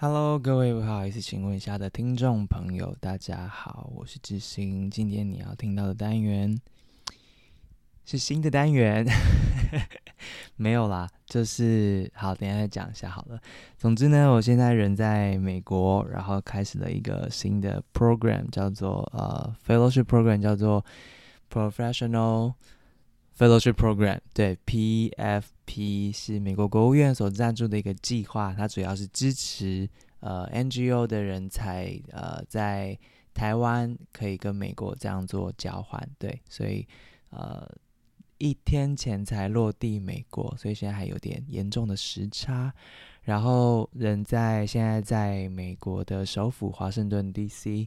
Hello，各位不好意思，请问一下的听众朋友，大家好，我是智兴。今天你要听到的单元是新的单元，没有啦，就是好，等下再讲一下好了。总之呢，我现在人在美国，然后开始了一个新的 program，叫做呃 fellowship program，叫做 professional。Fellowship Program 对，PFP 是美国国务院所赞助的一个计划，它主要是支持呃 NGO 的人才呃在台湾可以跟美国这样做交换，对，所以呃一天前才落地美国，所以现在还有点严重的时差，然后人在现在在美国的首府华盛顿 DC。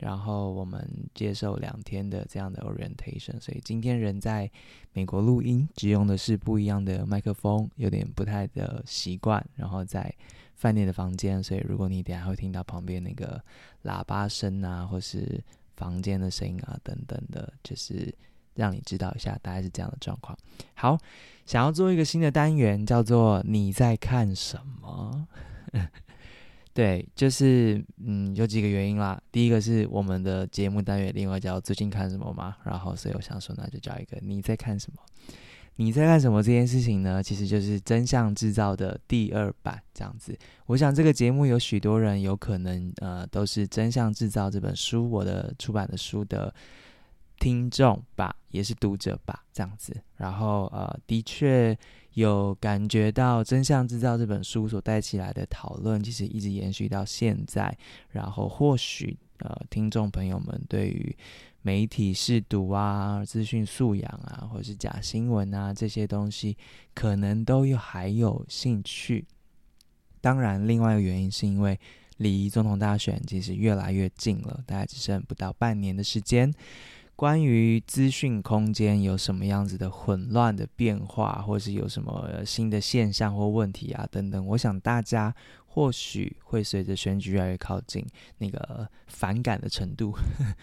然后我们接受两天的这样的 orientation，所以今天人在美国录音，只用的是不一样的麦克风，有点不太的习惯。然后在饭店的房间，所以如果你等下会听到旁边那个喇叭声啊，或是房间的声音啊等等的，就是让你知道一下，大概是这样的状况。好，想要做一个新的单元，叫做你在看什么？对，就是嗯，有几个原因啦。第一个是我们的节目单元，另外叫最近看什么嘛。然后，所以我想说，那就叫一个你在看什么？你在看什么这件事情呢？其实就是真相制造的第二版这样子。我想这个节目有许多人有可能呃，都是真相制造这本书我的出版的书的听众吧，也是读者吧，这样子。然后呃，的确。有感觉到《真相制造》这本书所带起来的讨论，其实一直延续到现在。然后或许呃，听众朋友们对于媒体试读啊、资讯素养啊，或者是假新闻啊这些东西，可能都还有兴趣。当然，另外一个原因是因为离总统大选其实越来越近了，大概只剩不到半年的时间。关于资讯空间有什么样子的混乱的变化，或是有什么新的现象或问题啊等等，我想大家或许会随着选举越来越靠近，那个反感的程度、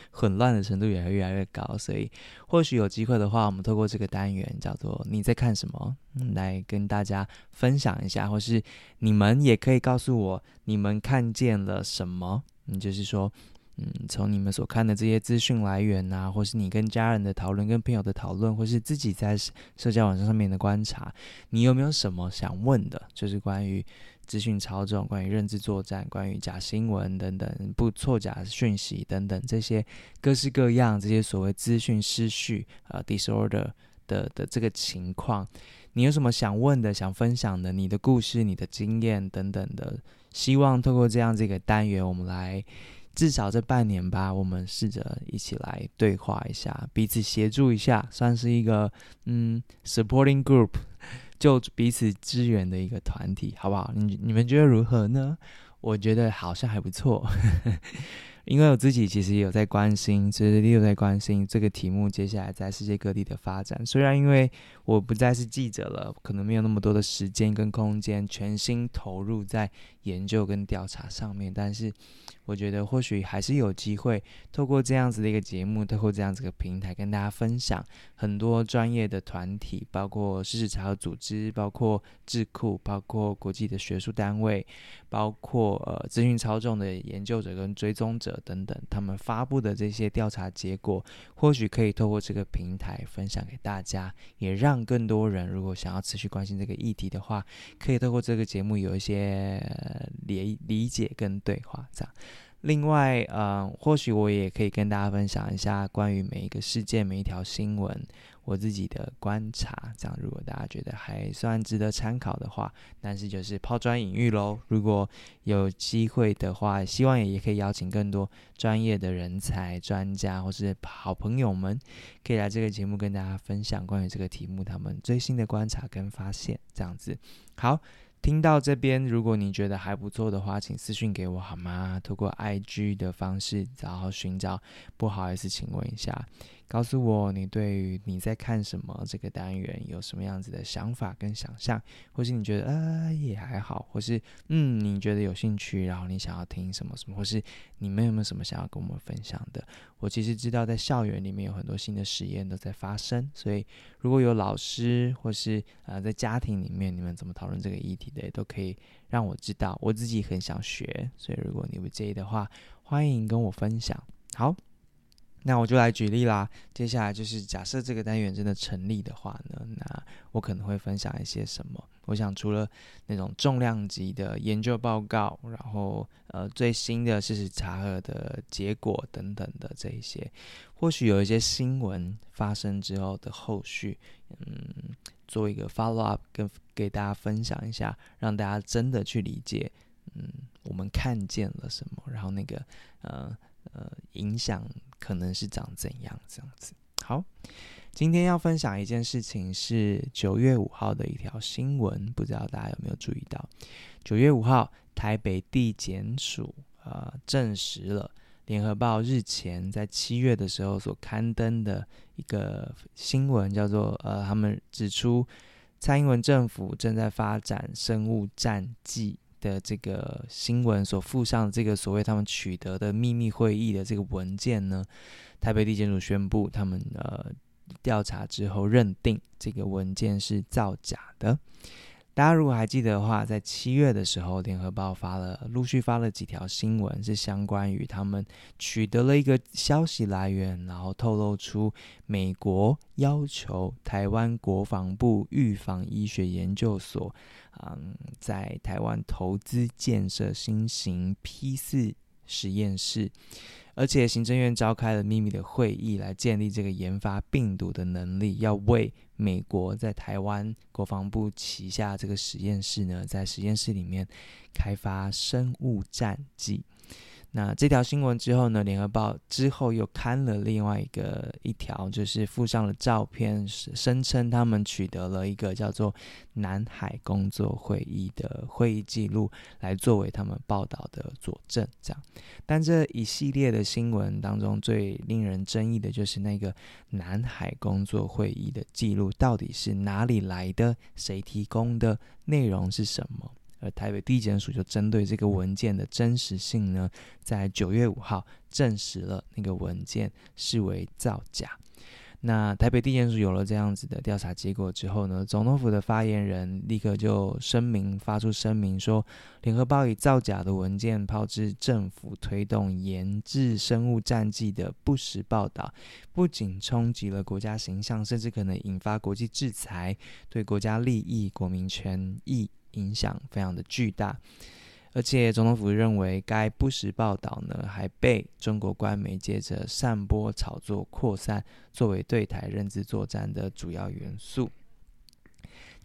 混乱的程度也会越来越高。所以，或许有机会的话，我们透过这个单元叫做“你在看什么”，来跟大家分享一下，或是你们也可以告诉我你们看见了什么。嗯，就是说。嗯，从你们所看的这些资讯来源啊，或是你跟家人的讨论、跟朋友的讨论，或是自己在社交网站上面的观察，你有没有什么想问的？就是关于资讯操纵、关于认知作战、关于假新闻等等、不错假讯息等等这些各式各样这些所谓资讯失序啊、呃、disorder 的的这个情况，你有什么想问的、想分享的？你的故事、你的经验等等的，希望透过这样这个单元，我们来。至少这半年吧，我们试着一起来对话一下，彼此协助一下，算是一个嗯，supporting group，就彼此支援的一个团体，好不好？你你们觉得如何呢？我觉得好像还不错。因为我自己其实也有在关心，其实也有在关心这个题目接下来在世界各地的发展。虽然因为我不再是记者了，可能没有那么多的时间跟空间全心投入在研究跟调查上面，但是我觉得或许还是有机会透过这样子的一个节目，透过这样子的平台跟大家分享很多专业的团体，包括事实查组织，包括智库，包括国际的学术单位，包括呃资讯操纵的研究者跟追踪者。等等，他们发布的这些调查结果，或许可以透过这个平台分享给大家，也让更多人如果想要持续关心这个议题的话，可以透过这个节目有一些理理解跟对话这样。另外，呃，或许我也可以跟大家分享一下关于每一个事件、每一条新闻。我自己的观察，这样如果大家觉得还算值得参考的话，但是就是抛砖引玉喽。如果有机会的话，希望也也可以邀请更多专业的人才、专家或是好朋友们，可以来这个节目跟大家分享关于这个题目他们最新的观察跟发现。这样子，好，听到这边，如果你觉得还不错的话，请私信给我好吗？通过 IG 的方式，然后寻找。不好意思，请问一下。告诉我你对于你在看什么这个单元有什么样子的想法跟想象，或是你觉得呃也还好，或是嗯你觉得有兴趣，然后你想要听什么什么，或是你们有没有什么想要跟我们分享的？我其实知道在校园里面有很多新的实验都在发生，所以如果有老师或是呃在家庭里面你们怎么讨论这个议题的，也都可以让我知道。我自己很想学，所以如果你不介意的话，欢迎跟我分享。好。那我就来举例啦。接下来就是假设这个单元真的成立的话呢，那我可能会分享一些什么？我想除了那种重量级的研究报告，然后呃最新的事实查核的结果等等的这一些，或许有一些新闻发生之后的后续，嗯，做一个 follow up，跟给大家分享一下，让大家真的去理解，嗯，我们看见了什么，然后那个呃呃影响。可能是长怎样这样子。好，今天要分享一件事情是九月五号的一条新闻，不知道大家有没有注意到？九月五号，台北地检署呃证实了联合报日前在七月的时候所刊登的一个新闻，叫做呃，他们指出蔡英文政府正在发展生物战剂。的这个新闻所附上这个所谓他们取得的秘密会议的这个文件呢，台北地检署宣布，他们呃调查之后认定这个文件是造假的。大家如果还记得的话，在七月的时候，联合报发了陆续发了几条新闻，是相关于他们取得了一个消息来源，然后透露出美国要求台湾国防部预防医学研究所，嗯，在台湾投资建设新型 P 四实验室。而且行政院召开了秘密的会议，来建立这个研发病毒的能力，要为美国在台湾国防部旗下这个实验室呢，在实验室里面开发生物战剂。那这条新闻之后呢，联合报之后又刊了另外一个一条，就是附上了照片，声称他们取得了一个叫做南海工作会议的会议记录，来作为他们报道的佐证。这样，但这一系列的新闻当中，最令人争议的就是那个南海工作会议的记录到底是哪里来的，谁提供的，内容是什么？台北地检署就针对这个文件的真实性呢，在九月五号证实了那个文件视为造假。那台北地检署有了这样子的调查结果之后呢，总统府的发言人立刻就声明发出声明说，联合报以造假的文件炮制政府推动研制生物战剂的不实报道，不仅冲击了国家形象，甚至可能引发国际制裁，对国家利益、国民权益。影响非常的巨大，而且总统府认为该不实报道呢，还被中国官媒借着散播、炒作、扩散，作为对台认知作战的主要元素。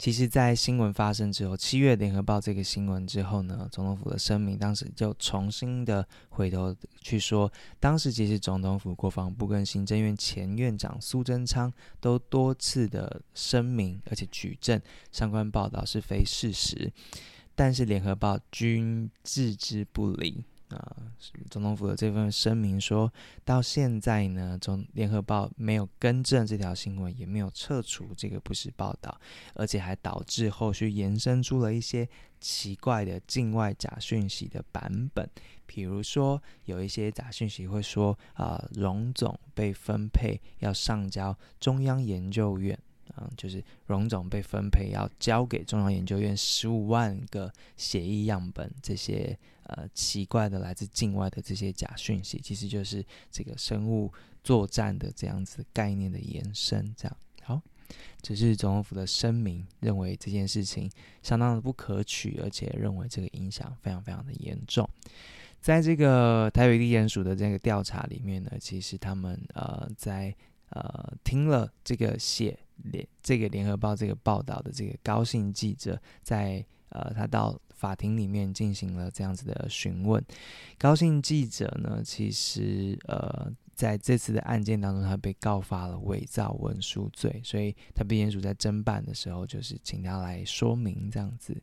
其实，在新闻发生之后，七月联合报这个新闻之后呢，总统府的声明当时就重新的回头去说，当时其实总统府、国防部跟行政院前院长苏贞昌都多次的声明，而且举证相关报道是非事实，但是联合报均置之不理。啊，总统府的这份声明说，到现在呢，总联合报没有更正这条新闻，也没有撤除这个不实报道，而且还导致后续延伸出了一些奇怪的境外假讯息的版本。比如说，有一些假讯息会说，啊，荣总被分配要上交中央研究院，啊，就是荣总被分配要交给中央研究院十五万个血液样本，这些。呃，奇怪的来自境外的这些假讯息，其实就是这个生物作战的这样子概念的延伸。这样好，这是总统府的声明，认为这件事情相当的不可取，而且认为这个影响非常非常的严重。在这个台北地检署的这个调查里面呢，其实他们呃在呃听了这个写联这个联合报这个报道的这个高姓记者在，呃他到。法庭里面进行了这样子的询问，高姓记者呢，其实呃在这次的案件当中，他被告发了伪造文书罪，所以他被检署在侦办的时候，就是请他来说明这样子。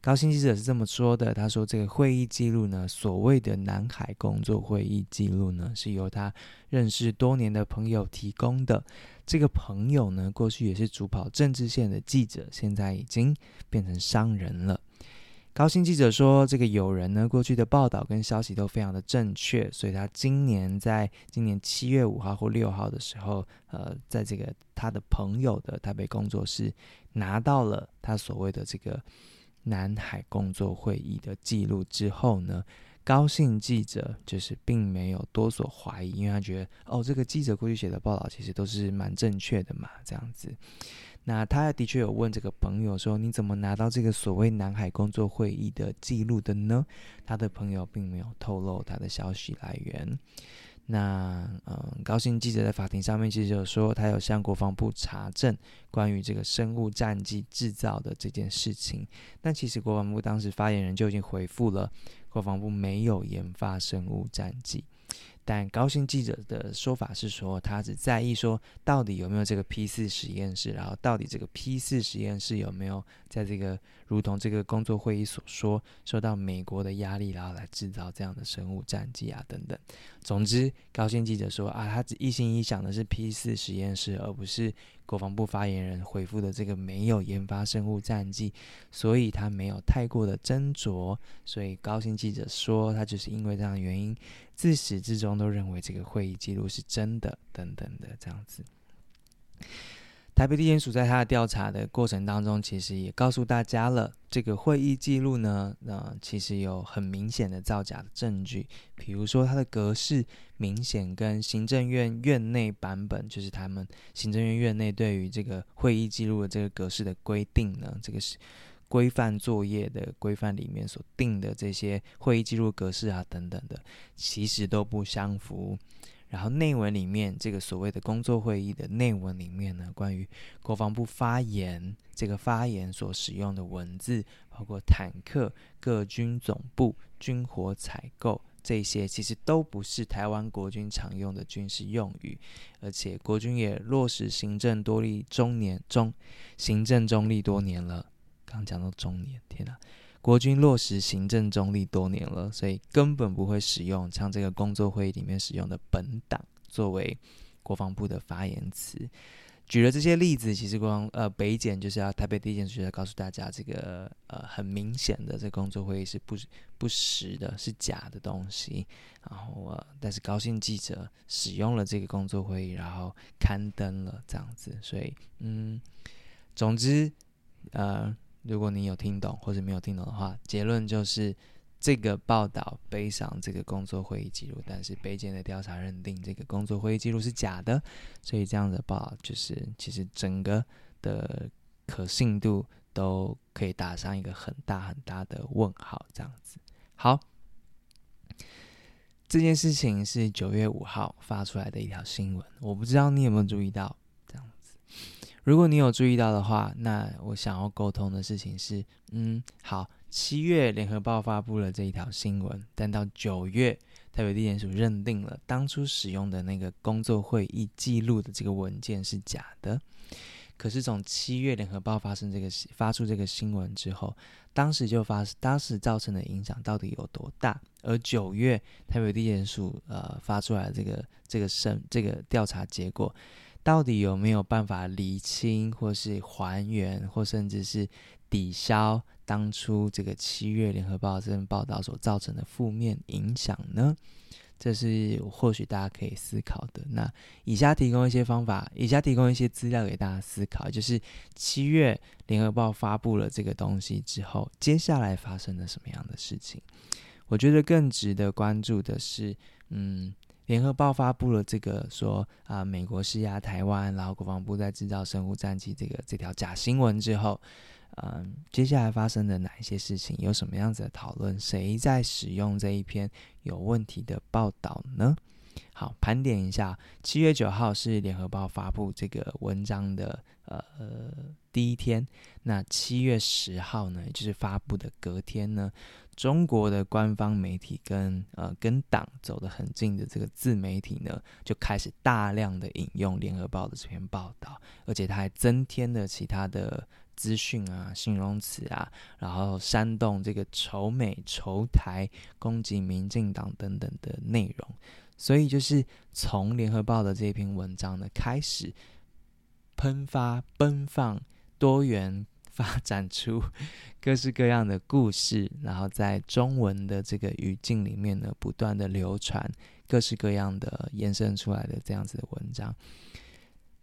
高薪记者是这么说的：“他说，这个会议记录呢，所谓的南海工作会议记录呢，是由他认识多年的朋友提供的。这个朋友呢，过去也是主跑政治线的记者，现在已经变成商人了。”高薪记者说：“这个友人呢，过去的报道跟消息都非常的正确，所以他今年在今年七月五号或六号的时候，呃，在这个他的朋友的台北工作室拿到了他所谓的这个。”南海工作会议的记录之后呢，高兴记者就是并没有多所怀疑，因为他觉得哦，这个记者过去写的报道其实都是蛮正确的嘛，这样子。那他的确有问这个朋友说：“你怎么拿到这个所谓南海工作会议的记录的呢？”他的朋友并没有透露他的消息来源。那嗯，高兴记者在法庭上面其实有说，他有向国防部查证关于这个生物战剂制造的这件事情。但其实国防部当时发言人就已经回复了，国防部没有研发生物战剂。但高兴记者的说法是说，他只在意说到底有没有这个 P 四实验室，然后到底这个 P 四实验室有没有在这个如同这个工作会议所说，受到美国的压力，然后来制造这样的生物战剂啊等等。总之，高兴记者说啊，他只一心一想的是 P 四实验室，而不是。国防部发言人回复的这个没有研发生物战剂，所以他没有太过的斟酌。所以高兴记者说，他就是因为这样的原因，自始至终都认为这个会议记录是真的，等等的这样子。台北地检署在他的调查的过程当中，其实也告诉大家了，这个会议记录呢，呃，其实有很明显的造假的证据，比如说它的格式明显跟行政院院内版本，就是他们行政院院内对于这个会议记录的这个格式的规定呢，这个是规范作业的规范里面所定的这些会议记录格式啊等等的，其实都不相符。然后内文里面，这个所谓的工作会议的内文里面呢，关于国防部发言这个发言所使用的文字，包括坦克、各军总部、军火采购这些，其实都不是台湾国军常用的军事用语，而且国军也落实行政多立中年中行政中立多年了。刚讲到中年，天哪！国军落实行政中立多年了，所以根本不会使用像这个工作会议里面使用的本党作为国防部的发言词。举了这些例子，其实光呃北检就是要台北地检署要告诉大家，这个呃很明显的这个工作会议是不不实的，是假的东西。然后呃，但是高兴记者使用了这个工作会议，然后刊登了这样子，所以嗯，总之呃。如果你有听懂或者没有听懂的话，结论就是这个报道背上这个工作会议记录，但是北检的调查认定这个工作会议记录是假的，所以这样的报道就是其实整个的可信度都可以打上一个很大很大的问号。这样子，好，这件事情是九月五号发出来的一条新闻，我不知道你有没有注意到。如果你有注意到的话，那我想要沟通的事情是，嗯，好，七月联合报发布了这一条新闻，但到九月台北地检署认定了当初使用的那个工作会议记录的这个文件是假的。可是从七月联合报发生这个发出这个新闻之后，当时就发当时造成的影响到底有多大？而九月台北地检署呃发出来这个这个审这个调查结果。到底有没有办法厘清，或是还原，或甚至是抵消当初这个七月联合报这份报道所造成的负面影响呢？这是或许大家可以思考的。那以下提供一些方法，以下提供一些资料给大家思考，就是七月联合报发布了这个东西之后，接下来发生了什么样的事情？我觉得更值得关注的是，嗯。联合报发布了这个说啊、美国施压台湾，然后国防部在制造生物战机这个这条假新闻之后，嗯、接下来发生的哪一些事情，有什么样子的讨论？谁在使用这一篇有问题的报道呢？好，盘点一下，七月九号是联合报发布这个文章的呃第一天，那七月十号呢，就是发布的隔天呢。中国的官方媒体跟呃跟党走得很近的这个自媒体呢，就开始大量的引用联合报的这篇报道，而且他还增添了其他的资讯啊、形容词啊，然后煽动这个仇美、仇台、攻击民进党等等的内容。所以就是从联合报的这篇文章呢开始喷发、奔放、多元发展出各式各样的故事，然后在中文的这个语境里面呢不断的流传各式各样的延伸出来的这样子的文章。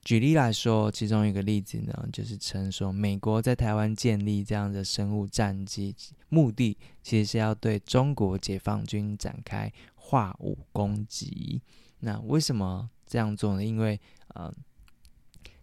举例来说，其中一个例子呢，就是称说美国在台湾建立这样的生物战机，目的其实是要对中国解放军展开化武攻击。那为什么这样做呢？因为呃，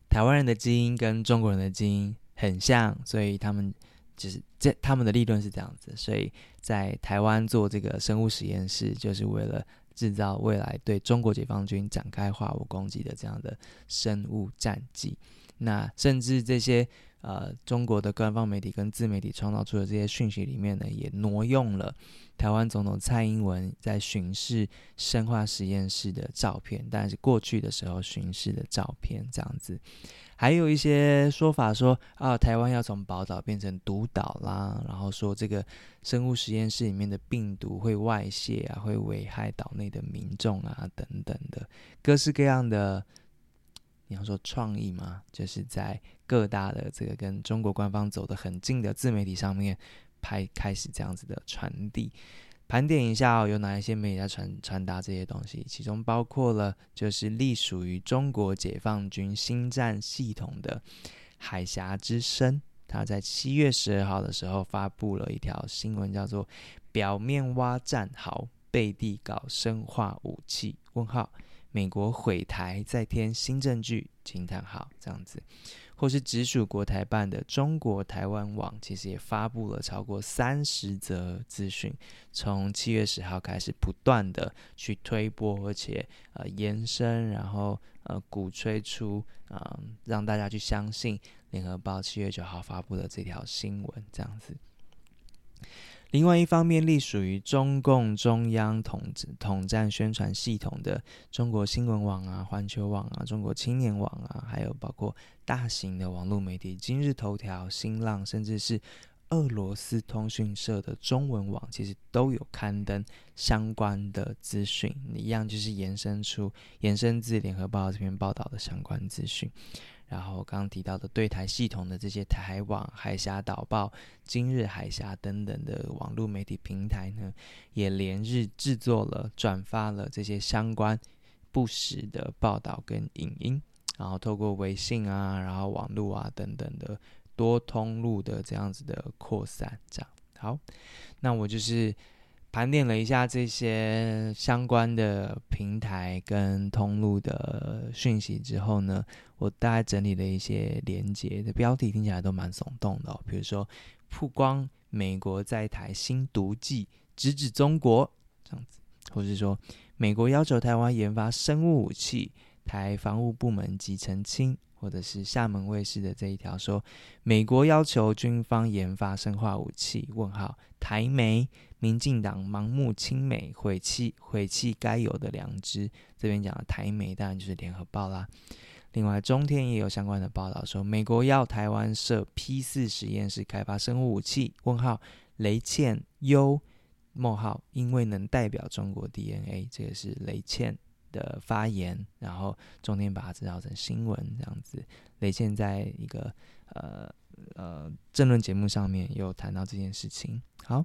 台湾人的基因跟中国人的基因很像，所以他们就是这他们的立论是这样子，所以在台湾做这个生物实验室，就是为了。制造未来对中国解放军展开化武攻击的这样的生物战机，那甚至这些呃中国的官方媒体跟自媒体创造出的这些讯息里面呢，也挪用了台湾总统蔡英文在巡视生化实验室的照片，但是过去的时候巡视的照片这样子。还有一些说法说啊，台湾要从宝岛变成独岛啦，然后说这个生物实验室里面的病毒会外泄啊，会危害岛内的民众啊，等等的各式各样的，你要说创意吗？就是在各大的这个跟中国官方走得很近的自媒体上面拍，开始这样子的传递。盘点一下哦，有哪一些媒体在传传达这些东西？其中包括了就是隶属于中国解放军心战系统的海峡之声，他在七月十二号的时候发布了一条新闻，叫做“表面挖战壕，背地搞生化武器”。问号，美国毁台再添新证据？惊叹号，这样子。或是直属国台办的中国台湾网，其实也发布了超过三十则资讯，从七月十号开始，不断的去推播，而且呃延伸，然后呃鼓吹出，嗯、让大家去相信联合报七月九号发布的这条新闻，这样子。另外一方面，隶属于中共中央统统战宣传系统的中国新闻网啊、环球网啊、中国青年网啊，还有包括大型的网络媒体今日头条、新浪，甚至是俄罗斯通讯社的中文网，其实都有刊登相关的资讯，一样就是延伸出、延伸自联合报这篇报道的相关资讯。然后刚刚提到的对台系统的这些台网、海峡导报、今日海峡等等的网络媒体平台呢，也连日制作了、转发了这些相关不实的报道跟影音，然后透过微信啊、然后网络啊等等的多通路的这样子的扩散，这样好，那我就是。盘点了一下这些相关的平台跟通路的讯息之后呢，我大概整理了一些连结的标题，听起来都蛮耸动的哦。比如说，曝光美国在台新毒剂，直指中国这样子，或是说，美国要求台湾研发生物武器，台防务部门即澄清。或者是厦门卫视的这一条说，美国要求军方研发生化武器。问号，台媒，民进党盲目亲美，毁弃毁弃该有的良知。这边讲的台媒当然就是联合报啦。另外，中天也有相关的报道说，美国要台湾设 P 四实验室开发生物武器。问号，雷倩优，冒号，因为能代表中国 DNA，这个是雷倩的发言，然后中天把它制造成新闻这样子。雷倩在一个呃呃政论节目上面有谈到这件事情。好，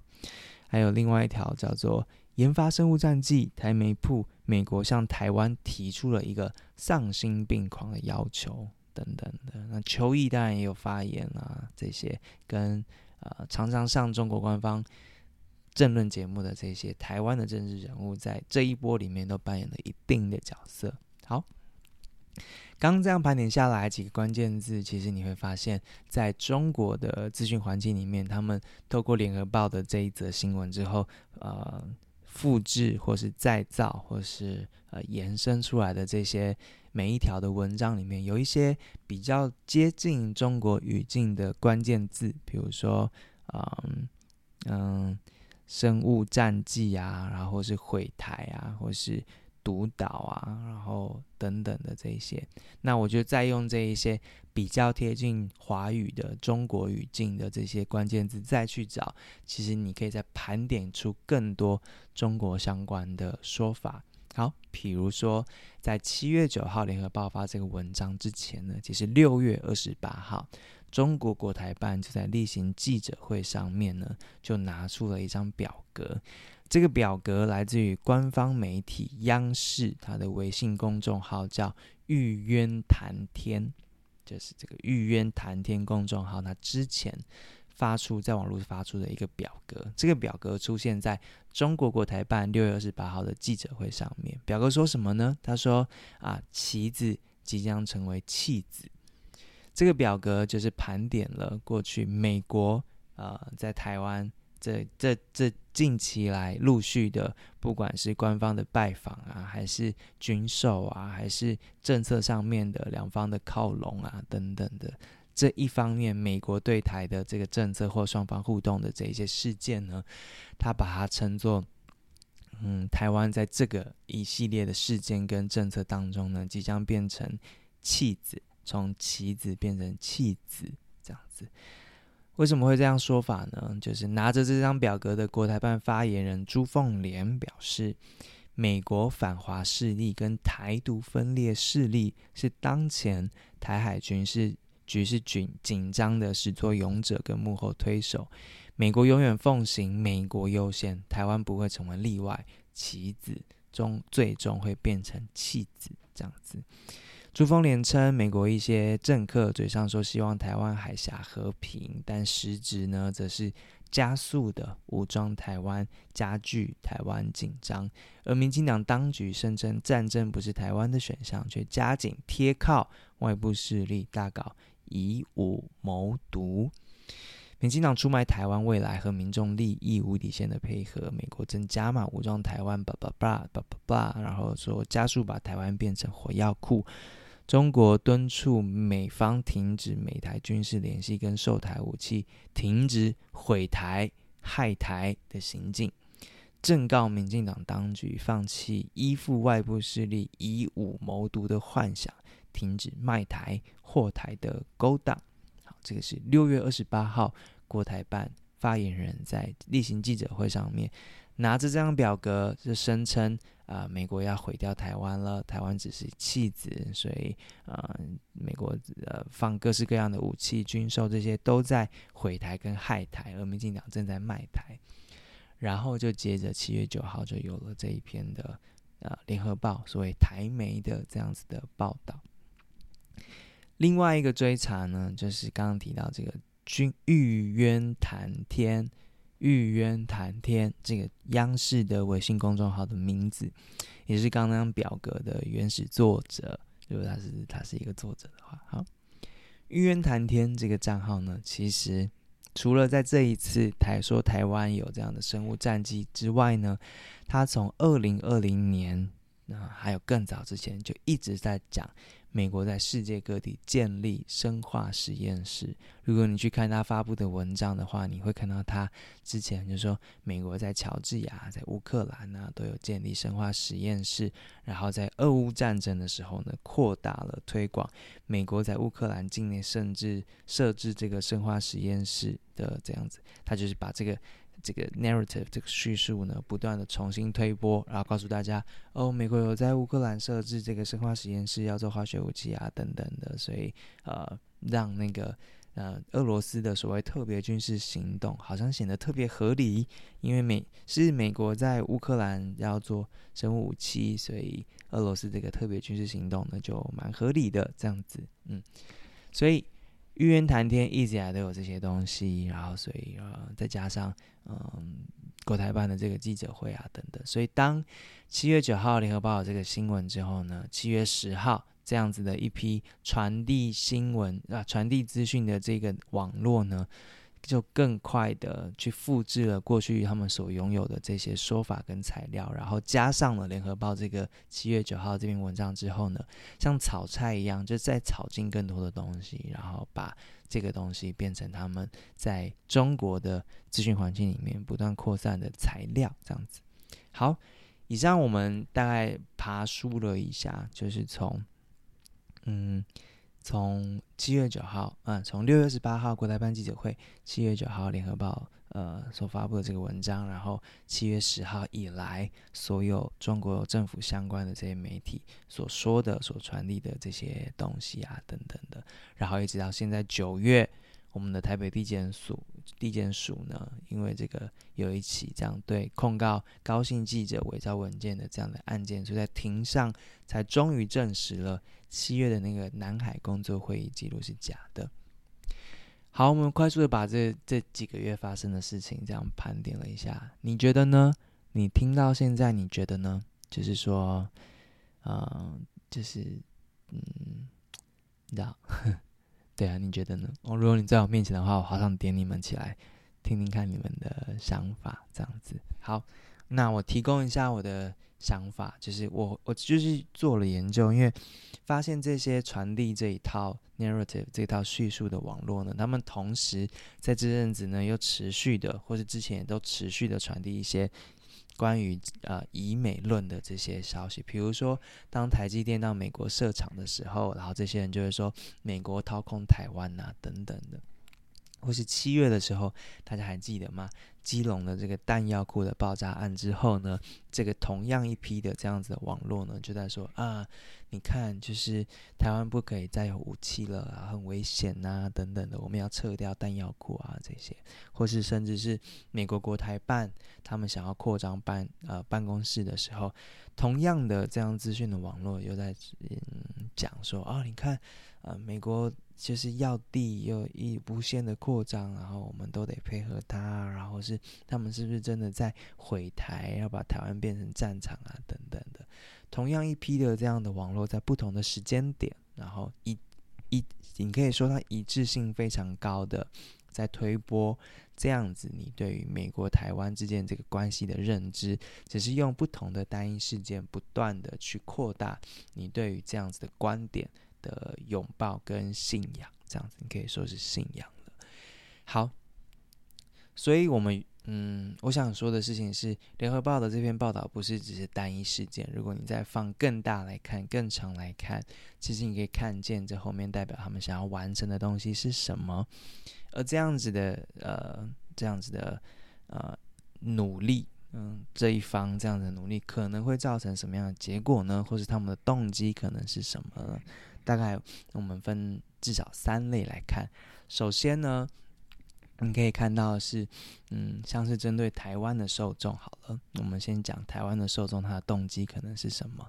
还有另外一条叫做研发生物战剂，台媒曝美国向台湾提出了一个丧心病狂的要求等等的。那邱毅当然也有发言啊，这些跟呃常常上中国官方。政论节目的这些台湾的政治人物，在这一波里面都扮演了一定的角色。好，刚刚这样盘点下来几个关键字，其实你会发现，在中国的资讯环境里面，他们透过联合报的这一则新闻之后，呃，复制或是再造或是呃延伸出来的这些每一条的文章里面，有一些比较接近中国语境的关键字，比如说，嗯嗯。生物战剂啊，然后是毁台啊，或是独岛啊，然后等等的这些。那我就再用这一些比较贴近华语的中国语境的这些关键字再去找，其实你可以再盘点出更多中国相关的说法。好，比如说在七月九号联合爆发这个文章之前呢，其实六月二十八号，中国国台办就在例行记者会上面呢，就拿出了一张表格。这个表格来自于官方媒体央视，它的微信公众号叫“玉渊谈天”，就是这个“玉渊谈天”公众号，它之前发出在网络发出的一个表格。这个表格出现在中国国台办六月二十八号的记者会上面。表格说什么呢？他说：“啊，棋子即将成为弃子。”这个表格就是盘点了过去美国呃在台湾。这这这近期来陆续的，不管是官方的拜访啊，还是军售啊，还是政策上面的两方的靠拢啊等等的，这一方面美国对台的这个政策或双方互动的这一些事件呢，他把它称作，嗯，台湾在这个一系列的事件跟政策当中呢，即将变成弃子，从棋子变成弃子这样子。为什么会这样说法呢？就是拿着这张表格的国台办发言人朱凤莲表示，美国反华势力跟台独分裂势力是当前台海军事局势紧紧张的始作俑者跟幕后推手。美国永远奉行美国优先，台湾不会成为例外，棋子终最终会变成弃子这样子。朱凤莲称，美国一些政客嘴上说希望台湾海峡和平，但实质呢，则是加速的武装台湾，加剧台湾紧张。而民进党当局声称战争不是台湾的选项，却加紧贴靠外部势力，大搞以武谋独。民进党出卖台湾未来和民众利益，无底线的配合美国，正加码武装台湾，叭叭叭叭叭叭，然后说加速把台湾变成火药库。中国敦促美方停止美台军事联系跟售台武器，停止毁台害台的行径，正告民进党当局放弃依附外部势力以武谋独的幻想，停止卖台祸台的勾当。好，这个是六月二十八号国台办发言人在例行记者会上面拿着这张表格，就声称。啊、美国要毁掉台湾了，台湾只是弃子，所以、呃，美国呃放各式各样的武器、军售这些都在毁台跟害台，而民进党正在卖台。然后就接着七月九号就有了这一篇的呃联合报所谓台媒的这样子的报道。另外一个追查呢，就是刚刚提到这个军玉渊谈天。玉渊谈天，这个央视的微信公众号的名字，也是刚刚表格的原始作者。如果他是他是一个作者的话，好，玉渊谈天这个账号呢，其实除了在这一次台说台湾有这样的生物战机之外呢，他从二零二零年，啊，还有更早之前就一直在讲。美国在世界各地建立生化实验室。如果你去看他发布的文章的话，你会看到他之前就说，美国在乔治亚、在乌克兰啊都有建立生化实验室。然后在俄乌战争的时候呢，扩大了推广。美国在乌克兰境内甚至设置这个生化实验室的这样子，他就是把这个。这个 narrative 这个叙述呢，不断的重新推波，然后告诉大家，哦，美国有在乌克兰设置这个生化实验室，要做化学武器啊，等等的，所以呃，让那个呃俄罗斯的所谓特别军事行动，好像显得特别合理，因为美是美国在乌克兰要做生物武器，所以俄罗斯这个特别军事行动呢，就蛮合理的这样子，嗯，所以。玉渊谈天一直以来都有这些东西，然后所以呃再加上嗯国台办的这个记者会啊等等，所以当七月九号联合报有这个新闻之后呢，七月十号这样子的一批传递新闻啊传递资讯的这个网络呢。就更快的去复制了过去他们所拥有的这些说法跟材料，然后加上了联合报这个七月九号这篇文章之后呢，像炒菜一样，就再炒进更多的东西，然后把这个东西变成他们在中国的资讯环境里面不断扩散的材料，这样子。好，以上我们大概爬梳了一下，就是从嗯。从七月九号，嗯，从六月十八号国台办记者会，七月九号联合报呃所发布的这个文章，然后七月十号以来，所有中国政府相关的这些媒体所说的、所传递的这些东西啊，等等的，然后一直到现在九月，我们的台北地检署。地检署呢，因为这个有一起这样对控告高姓记者伪造文件的这样的案件，所以在庭上才终于证实了七月的那个南海工作会议记录是假的。好，我们快速的把这这几个月发生的事情这样盘点了一下，你觉得呢？你听到现在你觉得呢？就是说，嗯、就是嗯，你知道。对啊，你觉得呢？哦，如果你在我面前的话，我好想点你们起来，听听看你们的想法，这样子。好，那我提供一下我的想法，就是我我就是做了研究，因为发现这些传递这一套 narrative 这套叙述的网络呢，他们同时在这阵子呢又持续的，或是之前也都持续的传递一些。关于呃以美论的这些消息，比如说当台积电到美国设厂的时候，然后这些人就会说美国掏空台湾呐、啊、等等的，或是七月的时候，大家还记得吗？基隆的这个弹药库的爆炸案之后呢，这个同样一批的这样子的网络呢，就在说啊。你看，就是台湾不可以再有武器了啊，很危险呐、等等的，我们要撤掉弹药库啊，这些，或是甚至是美国国台办他们想要扩张办呃办公室的时候，同样的这样资讯的网络又在嗯讲说啊、你看，呃，美国就是要地又一无限的扩张，然后我们都得配合他，然后是他们是不是真的在毁台，要把台湾变成战场啊，等等的。同样一批的这样的网络，在不同的时间点，然后一一，你可以说它一致性非常高的，在推波这样子，你对于美国台湾之间这个关系的认知，只是用不同的单一事件，不断的去扩大你对于这样子的观点的拥抱跟信仰，这样子你可以说是信仰了。好，所以我们。嗯，我想说的事情是，联合报的这篇报道不是只是单一事件。如果你再放更大来看、更长来看，其实你可以看见这后面代表他们想要完成的东西是什么。而这样子的呃，这样子的呃努力，嗯，这一方这样的努力可能会造成什么样的结果呢？或是他们的动机可能是什么呢？大概我们分至少三类来看。首先呢。你可以看到是，嗯，像是针对台湾的受众，好了，我们先讲台湾的受众，他的动机可能是什么？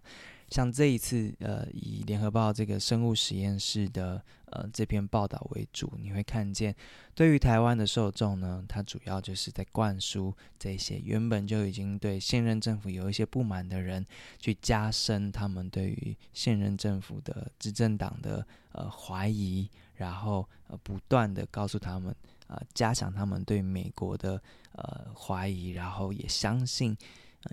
像这一次，呃，以联合报这个生物实验室的呃这篇报道为主，你会看见，对于台湾的受众呢，他主要就是在灌输这些原本就已经对现任政府有一些不满的人，去加深他们对于现任政府的执政党的呃怀疑，然后呃不断的告诉他们。呃，加强他们对美国的呃怀疑，然后也相信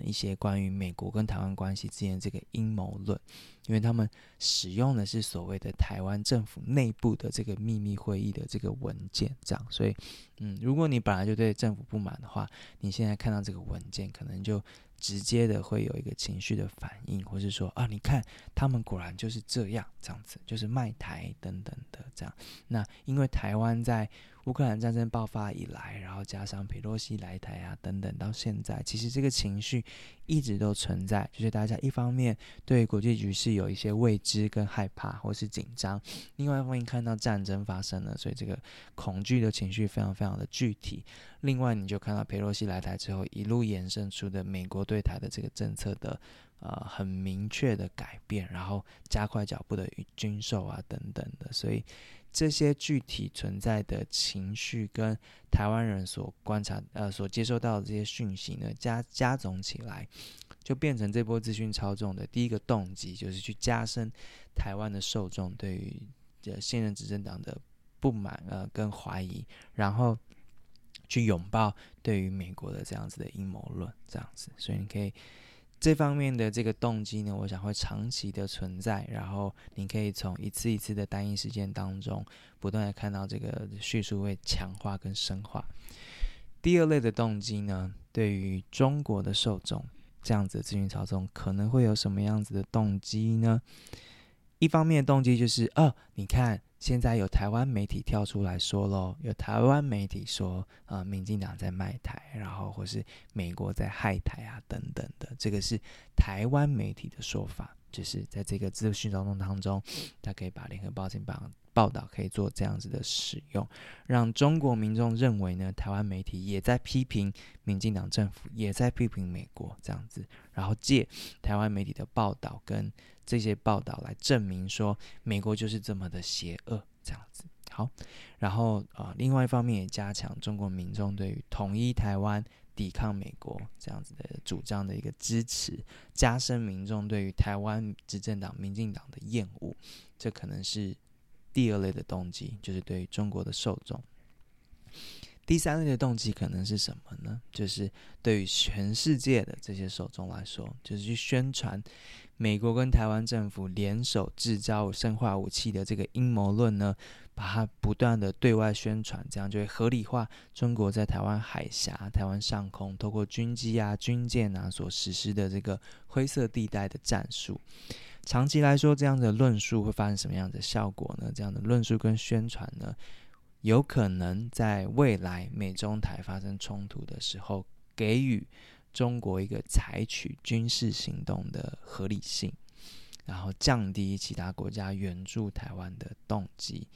一些关于美国跟台湾关系之间这个阴谋论，因为他们使用的是所谓的台湾政府内部的这个秘密会议的这个文件，这样，所以嗯，如果你本来就对政府不满的话，你现在看到这个文件，可能就直接的会有一个情绪的反应，或是说啊，你看他们果然就是这样，这样子就是卖台等等的这样，那因为台湾在。乌克兰战争爆发以来，然后加上佩洛西来台啊等等，到现在，其实这个情绪一直都存在。就是大家一方面对国际局势有一些未知跟害怕或是紧张，另外一方面看到战争发生了，所以这个恐惧的情绪非常非常的具体。另外，你就看到佩洛西来台之后，一路延伸出的美国对台的这个政策的呃很明确的改变，然后加快脚步的军售啊等等的，所以。这些具体存在的情绪跟台湾人所观察、呃所接收到的这些讯息呢，加加总起来，就变成这波资讯操纵的第一个动机，就是去加深台湾的受众对于这现任执政党的不满呃跟怀疑，然后去拥抱对于美国的这样子的阴谋论，这样子，所以你可以。这方面的这个动机呢，我想会长期的存在，然后你可以从一次一次的单一事件当中，不断的看到这个叙述会强化跟深化。第二类的动机呢，对于中国的受众，这样子的资讯操纵可能会有什么样子的动机呢？一方面的动机就是，哦，你看现在有台湾媒体跳出来说咯，有台湾媒体说，呃，民进党在卖台，然后或是美国在害台啊，等等的，这个是台湾媒体的说法，就是在这个资讯当中当中，他可以把联合报警榜。报道可以做这样子的使用，让中国民众认为呢，台湾媒体也在批评民进党政府，也在批评美国这样子，然后借台湾媒体的报道跟这些报道来证明说，美国就是这么的邪恶这样子。好，然后啊、另外一方面也加强中国民众对于统一台湾、抵抗美国这样子的主张的一个支持，加深民众对于台湾执政党民进党的厌恶，这可能是。第二类的动机就是对于中国的受众，第三类的动机可能是什么呢？就是对于全世界的这些受众来说，就是去宣传美国跟台湾政府联手制造生化武器的这个阴谋论呢，把它不断的对外宣传，这样就会合理化中国在台湾海峡、台湾上空透过军机啊、军舰啊所实施的这个灰色地带的战术。长期来说，这样的论述会发生什么样的效果呢？这样的论述跟宣传呢，有可能在未来美中台发生冲突的时候，给予中国一个采取军事行动的合理性，然后降低其他国家援助台湾的动机。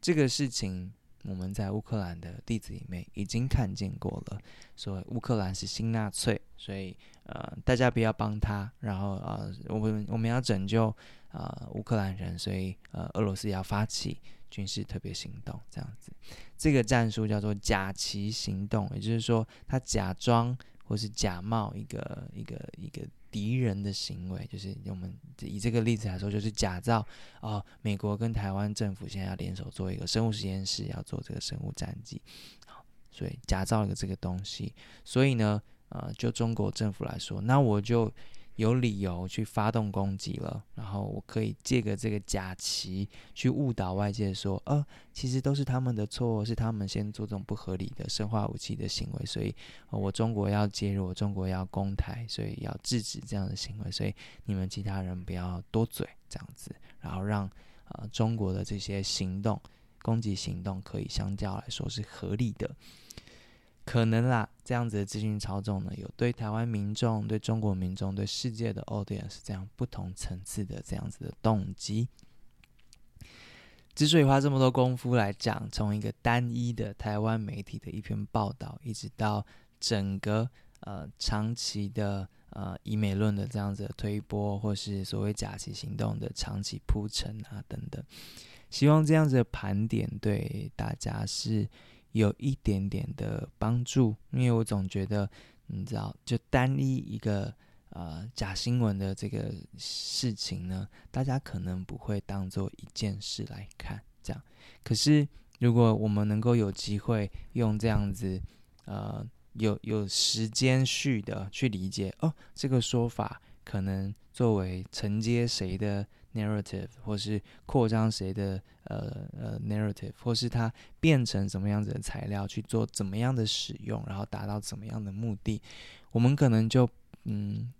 这个事情。我们在乌克兰的例子里面已经看见过了，说乌克兰是新纳粹，所以呃大家不要帮他，然后呃我们我们要拯救呃乌克兰人，所以呃俄罗斯要发起军事特别行动，这样子，这个战术叫做假旗行动，也就是说他假装或是假冒一个一个一个。敌人的行为，就是我们以这个例子来说，就是假造哦，美国跟台湾政府现在要联手做一个生物实验室，要做这个生物战机，好，所以假造一个这个东西，所以呢，呃，就中国政府来说，那我就。有理由去发动攻击了，然后我可以借个这个假旗去误导外界说，呃，其实都是他们的错，是他们先做这种不合理的生化武器的行为，所以，呃，我中国要介入，我中国要攻台，所以要制止这样的行为，所以你们其他人不要多嘴这样子，然后让呃中国的这些行动攻击行动可以相较来说是合理的。可能啦，这样子的资讯操纵呢，有对台湾民众、对中国民众、对世界的 audience 这样不同层次的这样子的动机。之所以花这么多功夫来讲，从一个单一的台湾媒体的一篇报道，一直到整个呃长期的呃以美论的这样子的推波，或是所谓假旗行动的长期铺陈啊等等，希望这样子的盘点对大家是。有一点点的帮助，因为我总觉得，你知道，就单一一个呃假新闻的这个事情呢，大家可能不会当做一件事来看，这样。可是如果我们能够有机会用这样子，呃，有有时间序的去理解，哦，这个说法可能作为承接谁的。Narrative 或是扩张谁的呃呃 narrative，或是它变成什么样子的材料去做怎么样的使用，然后达到怎么样的目的，我们可能就嗯，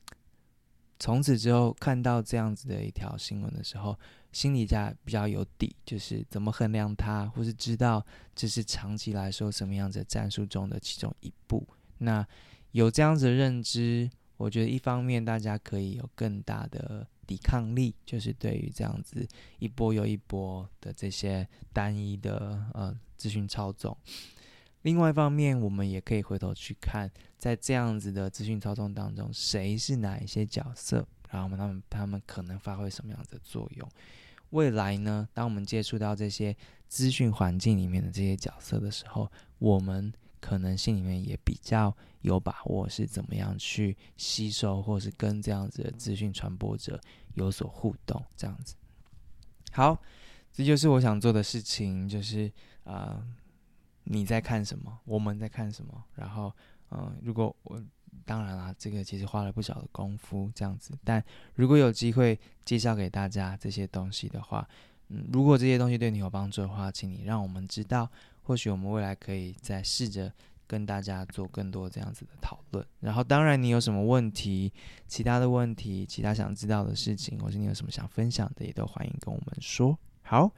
从此之后看到这样子的一条新闻的时候，心里家比较有底，就是怎么衡量它，或是知道这是长期来说什么样子的战术中的其中一步。那有这样子的认知，我觉得一方面大家可以有更大的。抵抗力就是对于这样子一波又一波的这些单一的呃资讯操纵。另外一方面，我们也可以回头去看，在这样子的资讯操纵当中，谁是哪一些角色，然后他们他们可能发挥什么样的作用。未来呢，当我们接触到这些资讯环境里面的这些角色的时候，我们。可能心里面也比较有把握，是怎么样去吸收，或是跟这样子的资讯传播者有所互动，这样子。好，这就是我想做的事情，就是啊、你在看什么，我们在看什么，然后嗯、如果我当然啦，这个其实花了不少的功夫，这样子。但如果有机会介绍给大家这些东西的话，嗯，如果这些东西对你有帮助的话，请你让我们知道。或许我们未来可以再试着跟大家做更多这样子的讨论。然后，当然你有什么问题、其他的问题、其他想知道的事情，或是你有什么想分享的，也都欢迎跟我们说。好。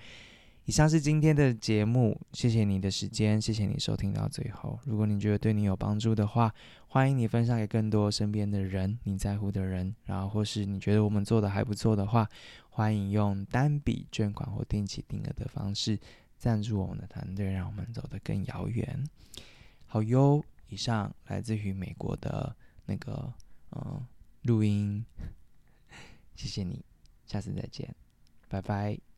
以上是今天的节目，谢谢你的时间，谢谢你收听到最后。如果你觉得对你有帮助的话，欢迎你分享给更多身边的人，你在乎的人。然后，或是你觉得我们做的还不错的话，欢迎用单笔捐款或定期定额的方式赞助我们的团队，让我们走得更遥远。好哟，以上来自于美国的那个嗯录音，谢谢你，下次再见，拜拜。